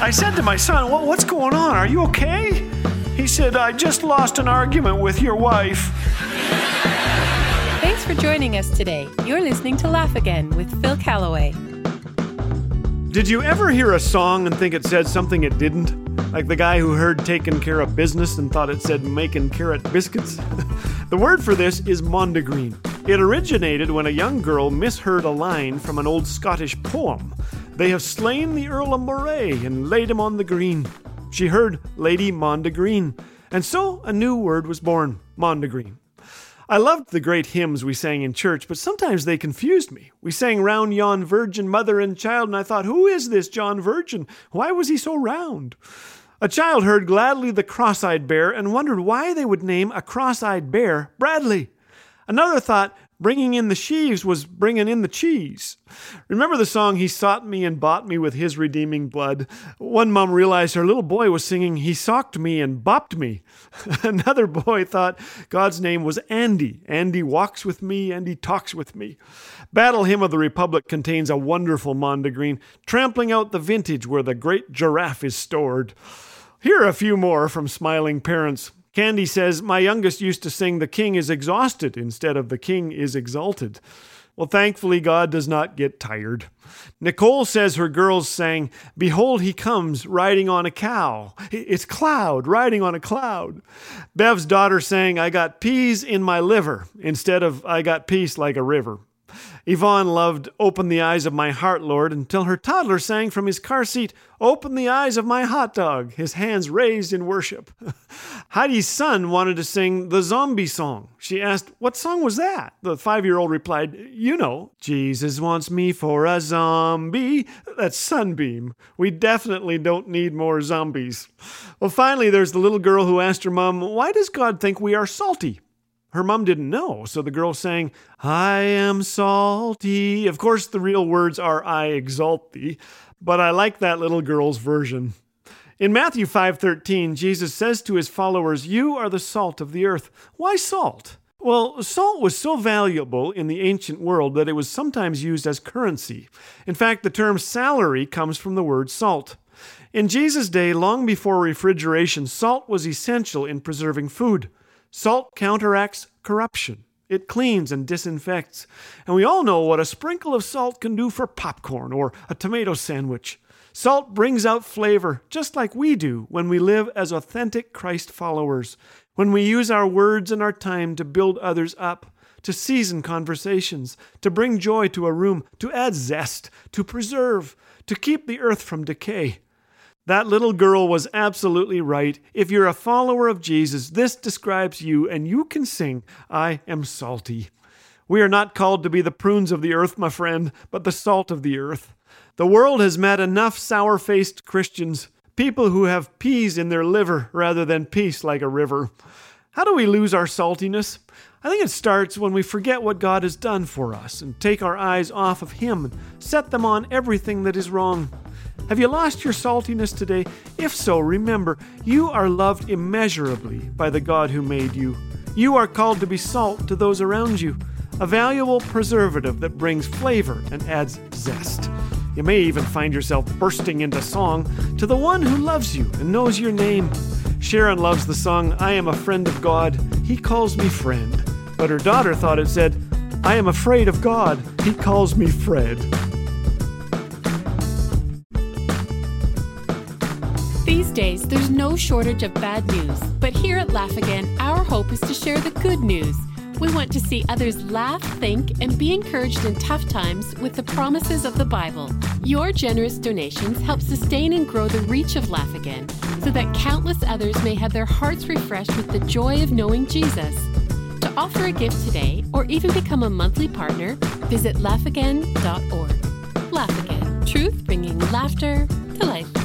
I said to my son, "What- What's going on? Are you okay? He said, I just lost an argument with your wife. Thanks for joining us today. You're listening to Laugh Again with Phil Callaway. Did you ever hear a song and think it said something it didn't? Like the guy who heard taking care of business and thought it said making carrot biscuits? the word for this is mondegreen. It originated when a young girl misheard a line from an old Scottish poem. They have slain the Earl of Moray and laid him on the green. She heard Lady Mondegreen, and so a new word was born, mondegreen. I loved the great hymns we sang in church, but sometimes they confused me. We sang Round Yon Virgin, Mother and Child, and I thought, who is this John Virgin? Why was he so round? A child heard gladly the cross eyed bear and wondered why they would name a cross eyed bear Bradley. Another thought bringing in the sheaves was bringing in the cheese. Remember the song, He Sought Me and Bought Me with His Redeeming Blood? One mom realized her little boy was singing, He Socked Me and Bopped Me. Another boy thought God's name was Andy. Andy walks with me, Andy talks with me. Battle Hymn of the Republic contains a wonderful mondegreen, trampling out the vintage where the great giraffe is stored. Here are a few more from smiling parents. Candy says, My youngest used to sing, The king is exhausted instead of The king is exalted. Well, thankfully, God does not get tired. Nicole says her girls sang, Behold, he comes riding on a cow. It's Cloud riding on a cloud. Bev's daughter sang, I got peas in my liver instead of I got peace like a river. Yvonne loved Open the Eyes of My Heart, Lord, until her toddler sang from his car seat, Open the eyes of my hot dog, his hands raised in worship. Heidi's son wanted to sing the zombie song. She asked, What song was that? The five year old replied, You know, Jesus wants me for a zombie. That's Sunbeam. We definitely don't need more zombies. Well, finally, there's the little girl who asked her mom, Why does God think we are salty? Her mom didn't know, so the girl sang, I am salty. Of course, the real words are, I exalt thee, but I like that little girl's version. In Matthew 5:13, Jesus says to his followers, "You are the salt of the earth." Why salt? Well, salt was so valuable in the ancient world that it was sometimes used as currency. In fact, the term salary comes from the word salt. In Jesus' day, long before refrigeration, salt was essential in preserving food. Salt counteracts corruption. It cleans and disinfects. And we all know what a sprinkle of salt can do for popcorn or a tomato sandwich. Salt brings out flavor, just like we do when we live as authentic Christ followers, when we use our words and our time to build others up, to season conversations, to bring joy to a room, to add zest, to preserve, to keep the earth from decay. That little girl was absolutely right. If you're a follower of Jesus, this describes you, and you can sing, I am salty. We are not called to be the prunes of the earth, my friend, but the salt of the earth. The world has met enough sour faced Christians, people who have peas in their liver rather than peace like a river. How do we lose our saltiness? I think it starts when we forget what God has done for us and take our eyes off of Him and set them on everything that is wrong. Have you lost your saltiness today? If so, remember, you are loved immeasurably by the God who made you. You are called to be salt to those around you, a valuable preservative that brings flavor and adds zest. You may even find yourself bursting into song to the one who loves you and knows your name. Sharon loves the song, I am a friend of God. He calls me friend. But her daughter thought it said, I am afraid of God. He calls me Fred. These days, there's no shortage of bad news, but here at Laugh Again, our hope is to share the good news. We want to see others laugh, think, and be encouraged in tough times with the promises of the Bible. Your generous donations help sustain and grow the reach of Laugh Again so that countless others may have their hearts refreshed with the joy of knowing Jesus. To offer a gift today or even become a monthly partner, visit laughagain.org. Laugh Again, truth bringing laughter to life.